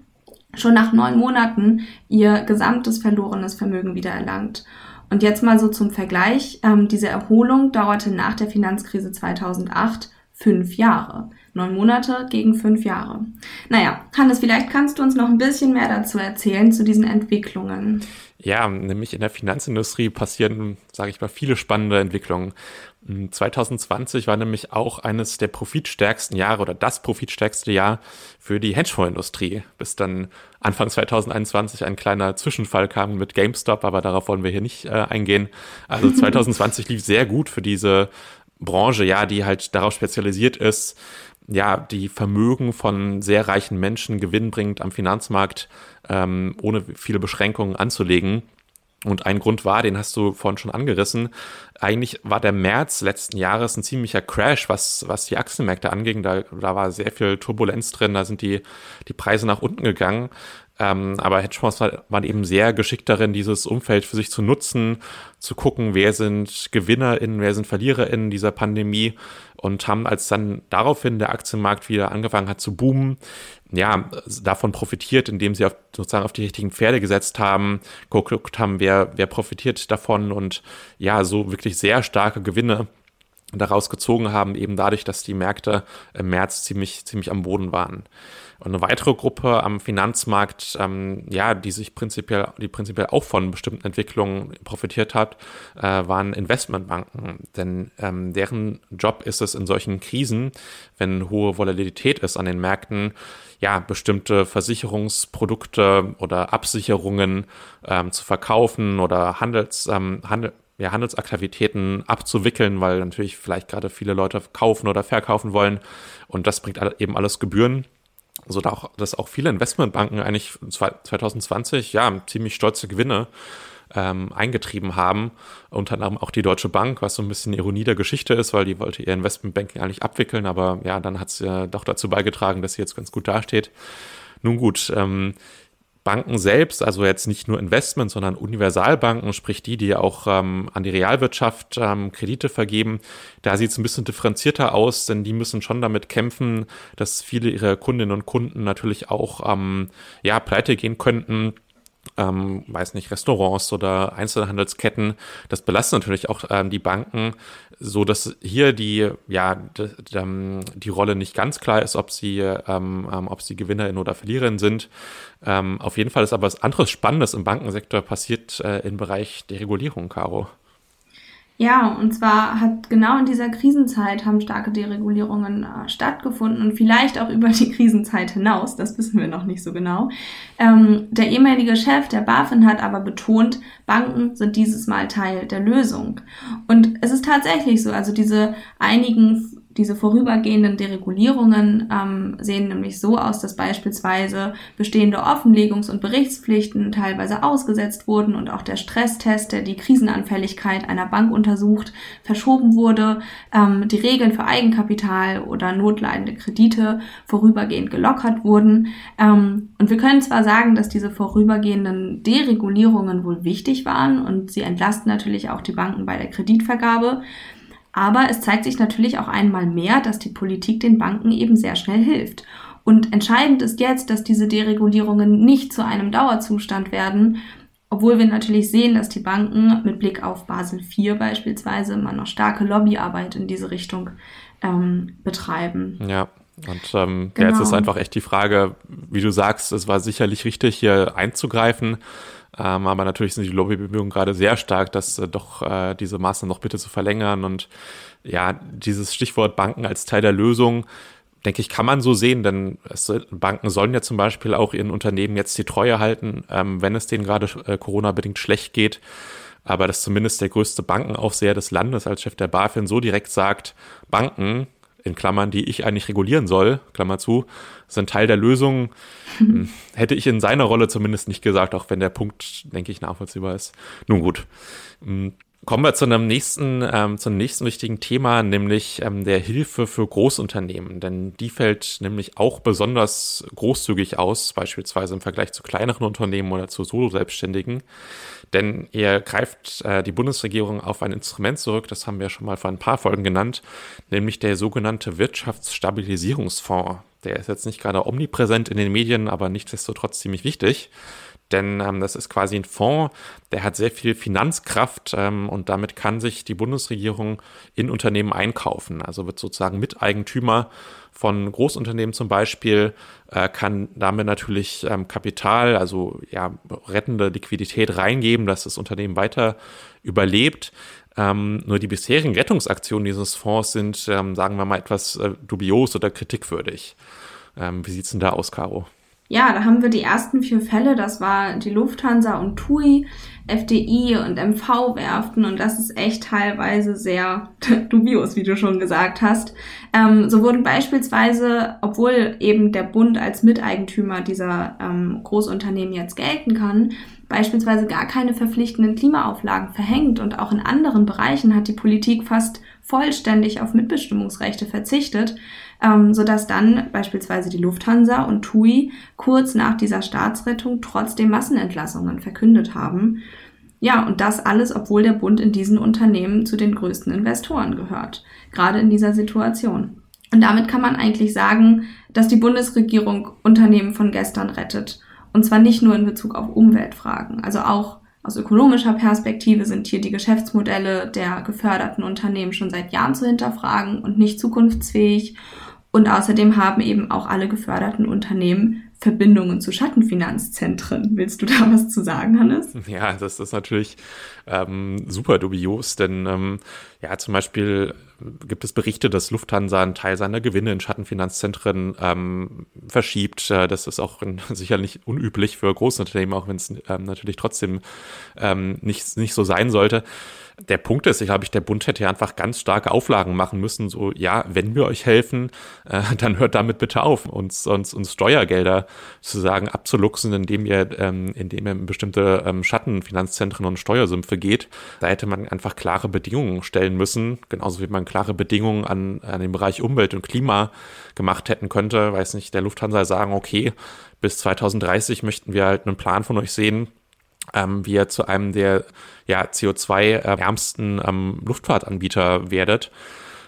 schon nach neun Monaten ihr gesamtes verlorenes Vermögen wiedererlangt. Und jetzt mal so zum Vergleich. Ähm, diese Erholung dauerte nach der Finanzkrise 2008 fünf Jahre. Neun Monate gegen fünf Jahre. Naja, Hannes, vielleicht kannst du uns noch ein bisschen mehr dazu erzählen, zu diesen Entwicklungen. Ja, nämlich in der Finanzindustrie passieren, sage ich mal, viele spannende Entwicklungen. 2020 war nämlich auch eines der profitstärksten Jahre oder das profitstärkste Jahr für die Hedgefondsindustrie, bis dann Anfang 2021 ein kleiner Zwischenfall kam mit GameStop, aber darauf wollen wir hier nicht äh, eingehen. Also 2020 lief sehr gut für diese Branche, ja, die halt darauf spezialisiert ist, ja, die Vermögen von sehr reichen Menschen gewinnbringend am Finanzmarkt ähm, ohne viele Beschränkungen anzulegen. Und ein Grund war, den hast du vorhin schon angerissen, eigentlich war der März letzten Jahres ein ziemlicher Crash, was, was die Aktienmärkte anging. Da, da war sehr viel Turbulenz drin, da sind die, die Preise nach unten gegangen. Ähm, aber Hedgefonds waren eben sehr geschickt darin, dieses Umfeld für sich zu nutzen, zu gucken, wer sind GewinnerInnen, wer sind VerliererInnen dieser Pandemie und haben, als dann daraufhin der Aktienmarkt wieder angefangen hat zu boomen, ja, davon profitiert, indem sie auf, sozusagen auf die richtigen Pferde gesetzt haben, geguckt haben, wer, wer profitiert davon und ja, so wirklich sehr starke Gewinne daraus gezogen haben, eben dadurch, dass die Märkte im März ziemlich, ziemlich am Boden waren. Und eine weitere Gruppe am Finanzmarkt, ähm, ja, die sich prinzipiell, die prinzipiell auch von bestimmten Entwicklungen profitiert hat, äh, waren Investmentbanken. Denn ähm, deren Job ist es in solchen Krisen, wenn hohe Volatilität ist an den Märkten, ja, bestimmte Versicherungsprodukte oder Absicherungen ähm, zu verkaufen oder Handels, ähm, Handel, ja, Handelsaktivitäten abzuwickeln, weil natürlich vielleicht gerade viele Leute kaufen oder verkaufen wollen. Und das bringt eben alles Gebühren so dass auch viele Investmentbanken eigentlich 2020 ja ziemlich stolze Gewinne ähm, eingetrieben haben. Unter anderem auch die Deutsche Bank, was so ein bisschen Ironie der Geschichte ist, weil die wollte ihr Investmentbanking eigentlich abwickeln, aber ja, dann hat es ja doch dazu beigetragen, dass sie jetzt ganz gut dasteht. Nun gut, ähm, Banken selbst, also jetzt nicht nur Investments, sondern Universalbanken, sprich die, die auch ähm, an die Realwirtschaft ähm, Kredite vergeben, da sieht es ein bisschen differenzierter aus, denn die müssen schon damit kämpfen, dass viele ihrer Kundinnen und Kunden natürlich auch ähm, ja pleite gehen könnten ähm, weiß nicht, Restaurants oder Einzelhandelsketten. Das belastet natürlich auch ähm, die Banken, so dass hier die, ja, die, Rolle nicht ganz klar ist, ob sie, ähm, ähm, ob sie Gewinnerin oder Verliererin sind. Ähm, auf jeden Fall ist aber was anderes Spannendes im Bankensektor passiert äh, im Bereich der Regulierung, Caro. Ja, und zwar hat genau in dieser Krisenzeit haben starke Deregulierungen äh, stattgefunden und vielleicht auch über die Krisenzeit hinaus, das wissen wir noch nicht so genau. Ähm, der ehemalige Chef der BaFin hat aber betont, Banken sind dieses Mal Teil der Lösung. Und es ist tatsächlich so, also diese einigen diese vorübergehenden Deregulierungen ähm, sehen nämlich so aus, dass beispielsweise bestehende Offenlegungs- und Berichtspflichten teilweise ausgesetzt wurden und auch der Stresstest, der die Krisenanfälligkeit einer Bank untersucht, verschoben wurde, ähm, die Regeln für Eigenkapital oder notleidende Kredite vorübergehend gelockert wurden. Ähm, und wir können zwar sagen, dass diese vorübergehenden Deregulierungen wohl wichtig waren und sie entlasten natürlich auch die Banken bei der Kreditvergabe, aber es zeigt sich natürlich auch einmal mehr, dass die Politik den Banken eben sehr schnell hilft. Und entscheidend ist jetzt, dass diese Deregulierungen nicht zu einem Dauerzustand werden, obwohl wir natürlich sehen, dass die Banken mit Blick auf Basel IV beispielsweise immer noch starke Lobbyarbeit in diese Richtung ähm, betreiben. Ja, und ähm, genau. jetzt ist einfach echt die Frage, wie du sagst, es war sicherlich richtig, hier einzugreifen. Ähm, aber natürlich sind die Lobbybemühungen gerade sehr stark, dass äh, doch äh, diese Maßnahmen noch bitte zu verlängern. Und ja, dieses Stichwort Banken als Teil der Lösung, denke ich, kann man so sehen, denn es, Banken sollen ja zum Beispiel auch ihren Unternehmen jetzt die Treue halten, ähm, wenn es denen gerade äh, Corona-bedingt schlecht geht. Aber dass zumindest der größte Bankenaufseher des Landes als Chef der BaFin so direkt sagt, Banken, in Klammern, die ich eigentlich regulieren soll, Klammer zu, sind Teil der Lösung. Hm, hätte ich in seiner Rolle zumindest nicht gesagt, auch wenn der Punkt, denke ich, nachvollziehbar ist. Nun gut. Hm, kommen wir zu einem nächsten, ähm, zum nächsten wichtigen Thema, nämlich ähm, der Hilfe für Großunternehmen. Denn die fällt nämlich auch besonders großzügig aus, beispielsweise im Vergleich zu kleineren Unternehmen oder zu Solo-Selbstständigen. Denn ihr greift äh, die Bundesregierung auf ein Instrument zurück, das haben wir schon mal vor ein paar Folgen genannt, nämlich der sogenannte Wirtschaftsstabilisierungsfonds. Der ist jetzt nicht gerade omnipräsent in den Medien, aber nichtsdestotrotz ziemlich wichtig. Denn ähm, das ist quasi ein Fonds, der hat sehr viel Finanzkraft ähm, und damit kann sich die Bundesregierung in Unternehmen einkaufen. Also wird sozusagen Miteigentümer von Großunternehmen zum Beispiel, äh, kann damit natürlich ähm, Kapital, also ja, rettende Liquidität reingeben, dass das Unternehmen weiter überlebt. Ähm, nur die bisherigen Rettungsaktionen dieses Fonds sind, ähm, sagen wir mal, etwas äh, dubios oder kritikwürdig. Ähm, wie sieht's denn da aus, Caro? Ja, da haben wir die ersten vier Fälle. Das war die Lufthansa und TUI, FDI und MV-Werften. Und das ist echt teilweise sehr dubios, wie du schon gesagt hast. Ähm, so wurden beispielsweise, obwohl eben der Bund als Miteigentümer dieser ähm, Großunternehmen jetzt gelten kann, beispielsweise gar keine verpflichtenden Klimaauflagen verhängt. Und auch in anderen Bereichen hat die Politik fast vollständig auf Mitbestimmungsrechte verzichtet ähm, sodass dann beispielsweise die Lufthansa und TUI kurz nach dieser Staatsrettung trotzdem Massenentlassungen verkündet haben. Ja, und das alles, obwohl der Bund in diesen Unternehmen zu den größten Investoren gehört, gerade in dieser Situation. Und damit kann man eigentlich sagen, dass die Bundesregierung Unternehmen von gestern rettet. Und zwar nicht nur in Bezug auf Umweltfragen, also auch aus ökonomischer Perspektive sind hier die Geschäftsmodelle der geförderten Unternehmen schon seit Jahren zu hinterfragen und nicht zukunftsfähig. Und außerdem haben eben auch alle geförderten Unternehmen Verbindungen zu Schattenfinanzzentren. Willst du da was zu sagen, Hannes? Ja, das ist natürlich ähm, super dubios, denn ähm, ja, zum Beispiel gibt es Berichte, dass Lufthansa einen Teil seiner Gewinne in Schattenfinanzzentren ähm, verschiebt. Äh, das ist auch sicherlich unüblich für Großunternehmen, auch wenn es ähm, natürlich trotzdem ähm, nicht, nicht so sein sollte der Punkt ist, ich glaube, ich, der Bund hätte ja einfach ganz starke Auflagen machen müssen. So, ja, wenn wir euch helfen, äh, dann hört damit bitte auf, uns, uns, uns Steuergelder sozusagen abzuluxen, indem ihr, ähm, indem ihr in bestimmte ähm, Schattenfinanzzentren und Steuersümpfe geht. Da hätte man einfach klare Bedingungen stellen müssen, genauso wie man klare Bedingungen an, an den Bereich Umwelt und Klima gemacht hätten könnte. Weiß nicht, der Lufthansa sagen, okay, bis 2030 möchten wir halt einen Plan von euch sehen, ähm, wie ihr zu einem der ja, CO2-ärmsten ähm, Luftfahrtanbieter werdet.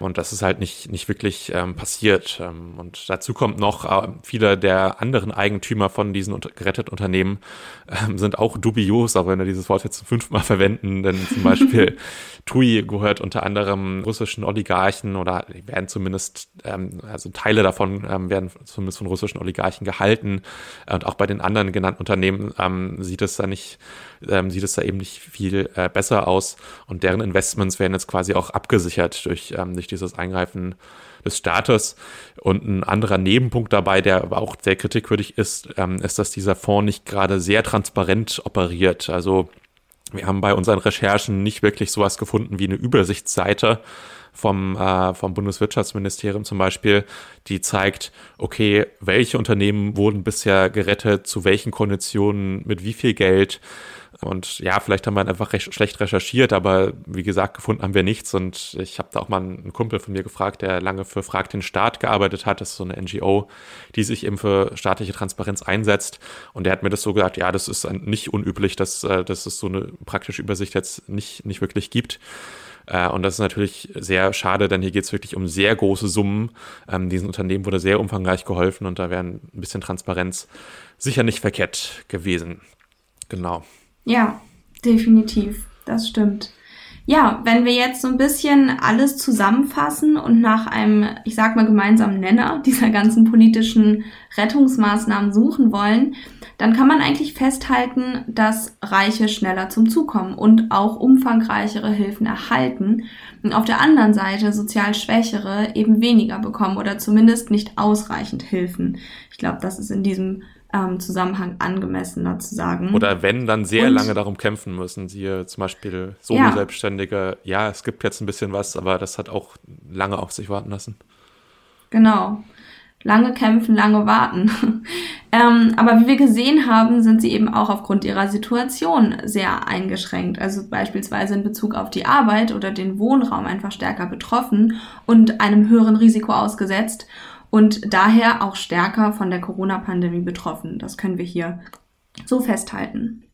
Und das ist halt nicht, nicht wirklich ähm, passiert. Ähm, und dazu kommt noch, äh, viele der anderen Eigentümer von diesen unter geretteten Unternehmen ähm, sind auch dubios, auch wenn wir dieses Wort jetzt zum fünften Mal verwenden. Denn zum Beispiel TUI gehört unter anderem russischen Oligarchen oder werden zumindest, ähm, also Teile davon ähm, werden zumindest von russischen Oligarchen gehalten. Und auch bei den anderen genannten Unternehmen ähm, sieht es da nicht, ähm, sieht es da eben nicht viel äh, besser aus. Und deren Investments werden jetzt quasi auch abgesichert durch, ähm, durch dieses Eingreifen des Staates. Und ein anderer Nebenpunkt dabei, der aber auch sehr kritikwürdig ist, ähm, ist, dass dieser Fonds nicht gerade sehr transparent operiert. Also wir haben bei unseren Recherchen nicht wirklich sowas gefunden wie eine Übersichtsseite, vom, äh, vom Bundeswirtschaftsministerium zum Beispiel, die zeigt, okay, welche Unternehmen wurden bisher gerettet, zu welchen Konditionen, mit wie viel Geld. Und ja, vielleicht haben wir einfach recht schlecht recherchiert, aber wie gesagt, gefunden haben wir nichts. Und ich habe da auch mal einen Kumpel von mir gefragt, der lange für Frag den Staat gearbeitet hat. Das ist so eine NGO, die sich eben für staatliche Transparenz einsetzt. Und der hat mir das so gesagt, ja, das ist nicht unüblich, dass, äh, dass es so eine praktische Übersicht jetzt nicht, nicht wirklich gibt. Äh, und das ist natürlich sehr schade, denn hier geht es wirklich um sehr große Summen. Ähm, diesen Unternehmen wurde sehr umfangreich geholfen und da wäre ein bisschen Transparenz sicher nicht verkehrt gewesen. Genau. Ja, definitiv. Das stimmt. Ja, wenn wir jetzt so ein bisschen alles zusammenfassen und nach einem, ich sag mal, gemeinsamen Nenner dieser ganzen politischen Rettungsmaßnahmen suchen wollen, dann kann man eigentlich festhalten, dass Reiche schneller zum Zug kommen und auch umfangreichere Hilfen erhalten und auf der anderen Seite sozial Schwächere eben weniger bekommen oder zumindest nicht ausreichend Hilfen. Ich glaube, das ist in diesem ähm, Zusammenhang angemessener zu sagen. Oder wenn, dann sehr und, lange darum kämpfen müssen. Siehe zum Beispiel Solo-Selbstständige. Ja. ja, es gibt jetzt ein bisschen was, aber das hat auch lange auf sich warten lassen. Genau. Lange kämpfen, lange warten. ähm, aber wie wir gesehen haben, sind sie eben auch aufgrund ihrer Situation sehr eingeschränkt. Also beispielsweise in Bezug auf die Arbeit oder den Wohnraum einfach stärker betroffen und einem höheren Risiko ausgesetzt und daher auch stärker von der Corona-Pandemie betroffen. Das können wir hier so festhalten.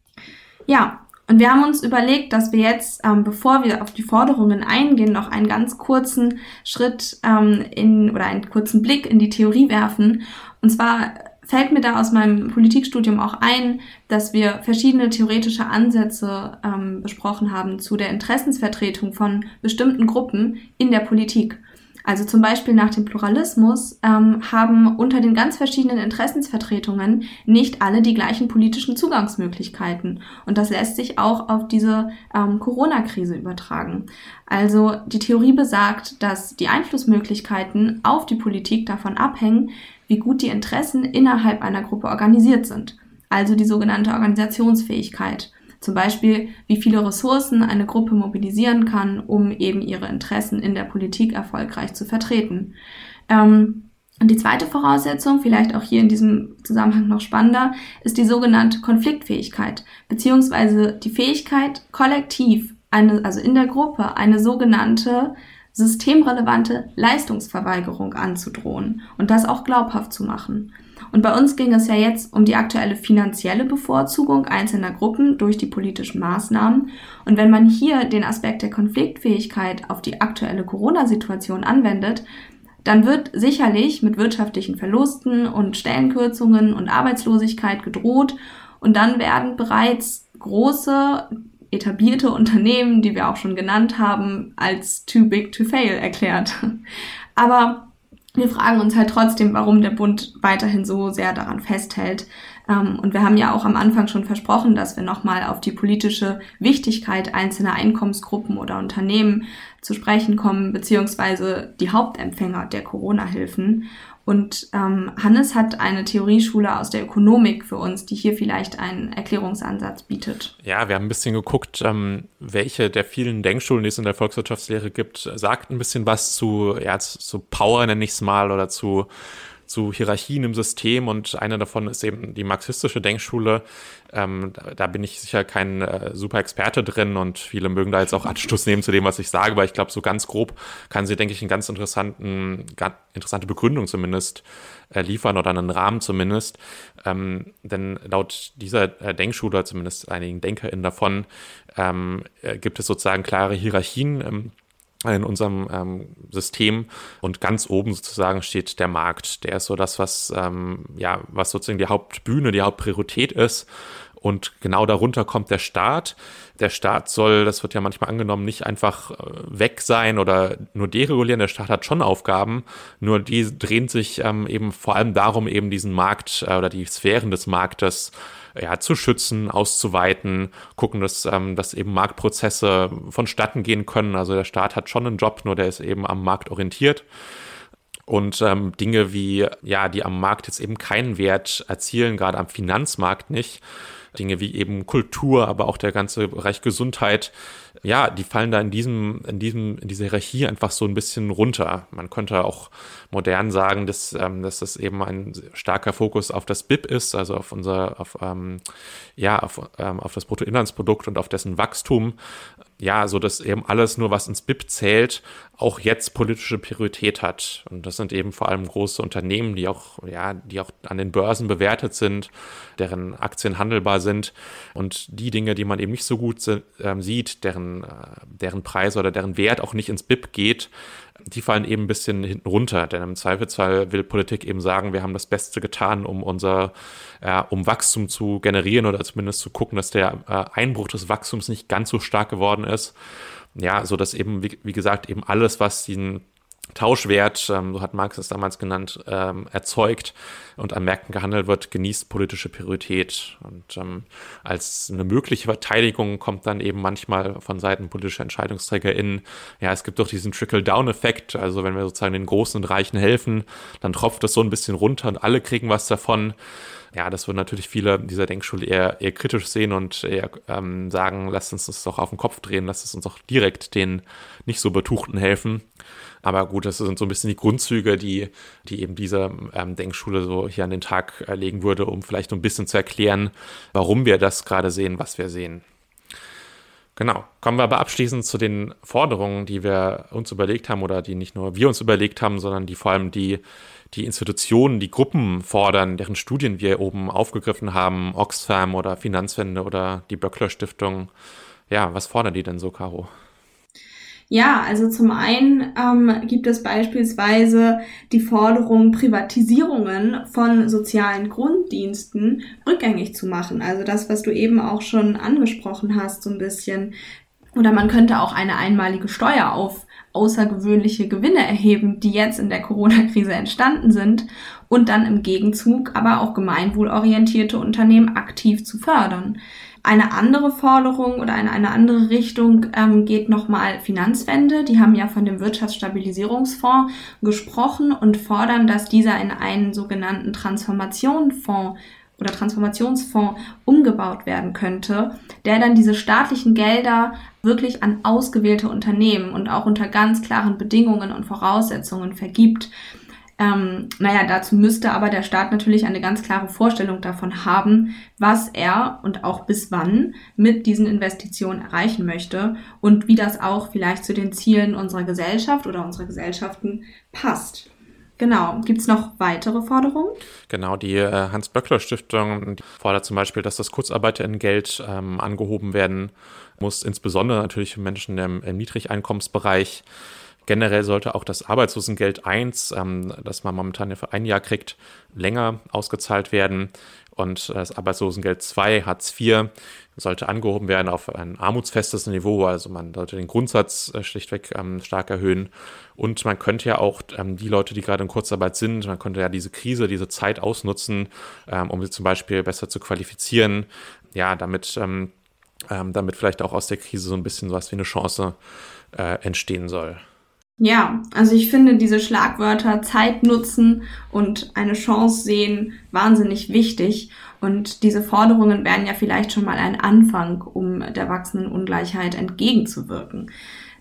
Ja, und wir haben uns überlegt, dass wir jetzt, ähm, bevor wir auf die Forderungen eingehen, noch einen ganz kurzen Schritt ähm, in oder einen kurzen Blick in die Theorie werfen. Und zwar fällt mir da aus meinem Politikstudium auch ein, dass wir verschiedene theoretische Ansätze ähm, besprochen haben zu der Interessensvertretung von bestimmten Gruppen in der Politik. Also zum Beispiel nach dem Pluralismus ähm, haben unter den ganz verschiedenen Interessensvertretungen nicht alle die gleichen politischen Zugangsmöglichkeiten. Und das lässt sich auch auf diese ähm, Corona-Krise übertragen. Also die Theorie besagt, dass die Einflussmöglichkeiten auf die Politik davon abhängen, wie gut die Interessen innerhalb einer Gruppe organisiert sind. Also die sogenannte Organisationsfähigkeit. Zum Beispiel, wie viele Ressourcen eine Gruppe mobilisieren kann, um eben ihre Interessen in der Politik erfolgreich zu vertreten. Ähm, und die zweite Voraussetzung, vielleicht auch hier in diesem Zusammenhang noch spannender, ist die sogenannte Konfliktfähigkeit, beziehungsweise die Fähigkeit, kollektiv, eine, also in der Gruppe, eine sogenannte systemrelevante Leistungsverweigerung anzudrohen und das auch glaubhaft zu machen. Und bei uns ging es ja jetzt um die aktuelle finanzielle Bevorzugung einzelner Gruppen durch die politischen Maßnahmen. Und wenn man hier den Aspekt der Konfliktfähigkeit auf die aktuelle Corona-Situation anwendet, dann wird sicherlich mit wirtschaftlichen Verlusten und Stellenkürzungen und Arbeitslosigkeit gedroht und dann werden bereits große etablierte Unternehmen, die wir auch schon genannt haben, als too big to fail erklärt. Aber wir fragen uns halt trotzdem, warum der Bund weiterhin so sehr daran festhält. Ähm, und wir haben ja auch am Anfang schon versprochen, dass wir nochmal auf die politische Wichtigkeit einzelner Einkommensgruppen oder Unternehmen zu sprechen kommen, beziehungsweise die Hauptempfänger der Corona-Hilfen. Und ähm, Hannes hat eine Theorieschule aus der Ökonomik für uns, die hier vielleicht einen Erklärungsansatz bietet. Ja, wir haben ein bisschen geguckt, ähm, welche der vielen Denkschulen, die es in der Volkswirtschaftslehre gibt, sagt ein bisschen was zu, ja, zu Power, nenne ich es mal, oder zu zu Hierarchien im System und eine davon ist eben die marxistische Denkschule. Ähm, da, da, bin ich sicher kein äh, super Experte drin und viele mögen da jetzt auch Anstoß nehmen zu dem, was ich sage, aber ich glaube, so ganz grob kann sie, denke ich, einen ganz interessanten, ganz interessante Begründung zumindest äh, liefern oder einen Rahmen zumindest. Ähm, denn laut dieser äh, Denkschule, zumindest einigen DenkerInnen davon, ähm, äh, gibt es sozusagen klare Hierarchien ähm, in unserem ähm, System und ganz oben sozusagen steht der Markt. Der ist so das, was ähm, ja, was sozusagen die Hauptbühne, die Hauptpriorität ist. Und genau darunter kommt der Staat. Der Staat soll, das wird ja manchmal angenommen, nicht einfach äh, weg sein oder nur deregulieren. Der Staat hat schon Aufgaben, nur die drehen sich ähm, eben vor allem darum, eben diesen Markt äh, oder die Sphären des Marktes ja, zu schützen, auszuweiten, gucken, dass, ähm, dass eben Marktprozesse vonstatten gehen können. Also der Staat hat schon einen Job, nur der ist eben am Markt orientiert. Und ähm, Dinge wie, ja, die am Markt jetzt eben keinen Wert erzielen, gerade am Finanzmarkt nicht, Dinge wie eben Kultur, aber auch der ganze Bereich Gesundheit, ja, die fallen da in diesem, in diesem, in dieser Hierarchie einfach so ein bisschen runter. Man könnte auch modern sagen, dass, ähm, dass das eben ein starker Fokus auf das BIP ist, also auf unser, auf, ähm, ja, auf, ähm, auf das Bruttoinlandsprodukt und auf dessen Wachstum. Ja, so dass eben alles nur, was ins BIP zählt, auch jetzt politische Priorität hat. Und das sind eben vor allem große Unternehmen, die auch, ja, die auch an den Börsen bewertet sind, deren Aktien handelbar sind. Und die Dinge, die man eben nicht so gut äh, sieht, deren, äh, deren Preis oder deren Wert auch nicht ins BIP geht, die fallen eben ein bisschen hinten runter, denn im Zweifelsfall will Politik eben sagen, wir haben das Beste getan, um unser, äh, um Wachstum zu generieren oder zumindest zu gucken, dass der äh, Einbruch des Wachstums nicht ganz so stark geworden ist. Ja, so dass eben, wie, wie gesagt, eben alles, was den Tauschwert, ähm, so hat Marx es damals genannt, ähm, erzeugt und an Märkten gehandelt wird, genießt politische Priorität. Und ähm, als eine mögliche Verteidigung kommt dann eben manchmal von Seiten politischer EntscheidungsträgerInnen, ja, es gibt doch diesen Trickle-Down-Effekt, also wenn wir sozusagen den Großen und Reichen helfen, dann tropft das so ein bisschen runter und alle kriegen was davon ja, das würden natürlich viele dieser Denkschule eher, eher kritisch sehen und eher ähm, sagen, lasst uns das doch auf den Kopf drehen, lasst es uns doch direkt den nicht so Betuchten helfen. Aber gut, das sind so ein bisschen die Grundzüge, die, die eben diese ähm, Denkschule so hier an den Tag äh, legen würde, um vielleicht so ein bisschen zu erklären, warum wir das gerade sehen, was wir sehen. Genau. Kommen wir aber abschließend zu den Forderungen, die wir uns überlegt haben oder die nicht nur wir uns überlegt haben, sondern die vor allem die die Institutionen, die Gruppen fordern, deren Studien wir oben aufgegriffen haben, Oxfam oder Finanzwende oder die Böckler Stiftung. Ja, was fordern die denn so, Caro? Ja, also zum einen ähm, gibt es beispielsweise die Forderung, Privatisierungen von sozialen Grunddiensten rückgängig zu machen. Also das, was du eben auch schon angesprochen hast, so ein bisschen. Oder man könnte auch eine einmalige Steuer auf außergewöhnliche Gewinne erheben, die jetzt in der Corona-Krise entstanden sind und dann im Gegenzug aber auch gemeinwohlorientierte Unternehmen aktiv zu fördern. Eine andere Forderung oder eine, eine andere Richtung ähm, geht nochmal Finanzwende. Die haben ja von dem Wirtschaftsstabilisierungsfonds gesprochen und fordern, dass dieser in einen sogenannten Transformationsfonds oder Transformationsfonds umgebaut werden könnte, der dann diese staatlichen Gelder wirklich an ausgewählte Unternehmen und auch unter ganz klaren Bedingungen und Voraussetzungen vergibt. Ähm, naja, dazu müsste aber der Staat natürlich eine ganz klare Vorstellung davon haben, was er und auch bis wann mit diesen Investitionen erreichen möchte und wie das auch vielleicht zu den Zielen unserer Gesellschaft oder unserer Gesellschaften passt. Genau. Gibt es noch weitere Forderungen? Genau, die äh, Hans-Böckler-Stiftung fordert zum Beispiel, dass das Kurzarbeitergeld ähm, angehoben werden muss, insbesondere natürlich für Menschen im, im Niedrigeinkommensbereich. Generell sollte auch das Arbeitslosengeld 1, ähm, das man momentan für ein Jahr kriegt, länger ausgezahlt werden. Und das Arbeitslosengeld 2, Hartz IV, sollte angehoben werden auf ein armutsfestes Niveau. Also man sollte den Grundsatz äh, schlichtweg ähm, stark erhöhen. Und man könnte ja auch ähm, die Leute, die gerade in Kurzarbeit sind, man könnte ja diese Krise, diese Zeit ausnutzen, ähm, um sie zum Beispiel besser zu qualifizieren. Ja, damit, ähm, ähm, damit vielleicht auch aus der Krise so ein bisschen was wie eine Chance äh, entstehen soll. Ja, also ich finde diese Schlagwörter Zeit nutzen und eine Chance sehen wahnsinnig wichtig. Und diese Forderungen wären ja vielleicht schon mal ein Anfang, um der wachsenden Ungleichheit entgegenzuwirken.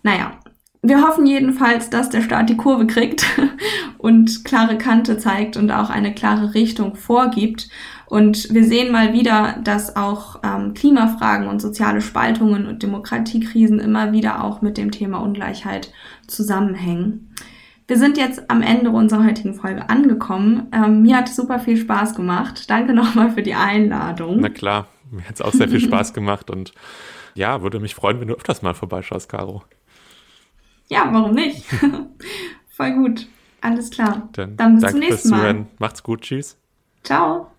Naja, wir hoffen jedenfalls, dass der Staat die Kurve kriegt und klare Kante zeigt und auch eine klare Richtung vorgibt. Und wir sehen mal wieder, dass auch ähm, Klimafragen und soziale Spaltungen und Demokratiekrisen immer wieder auch mit dem Thema Ungleichheit zusammenhängen. Wir sind jetzt am Ende unserer heutigen Folge angekommen. Ähm, mir hat super viel Spaß gemacht. Danke nochmal für die Einladung. Na klar, mir hat es auch sehr viel Spaß gemacht und ja, würde mich freuen, wenn du öfters mal vorbeischaust, Caro. Ja, warum nicht? Voll gut. Alles klar. Dann, Dann bis zum nächsten Mal. Zuhören. Macht's gut. Tschüss. Ciao.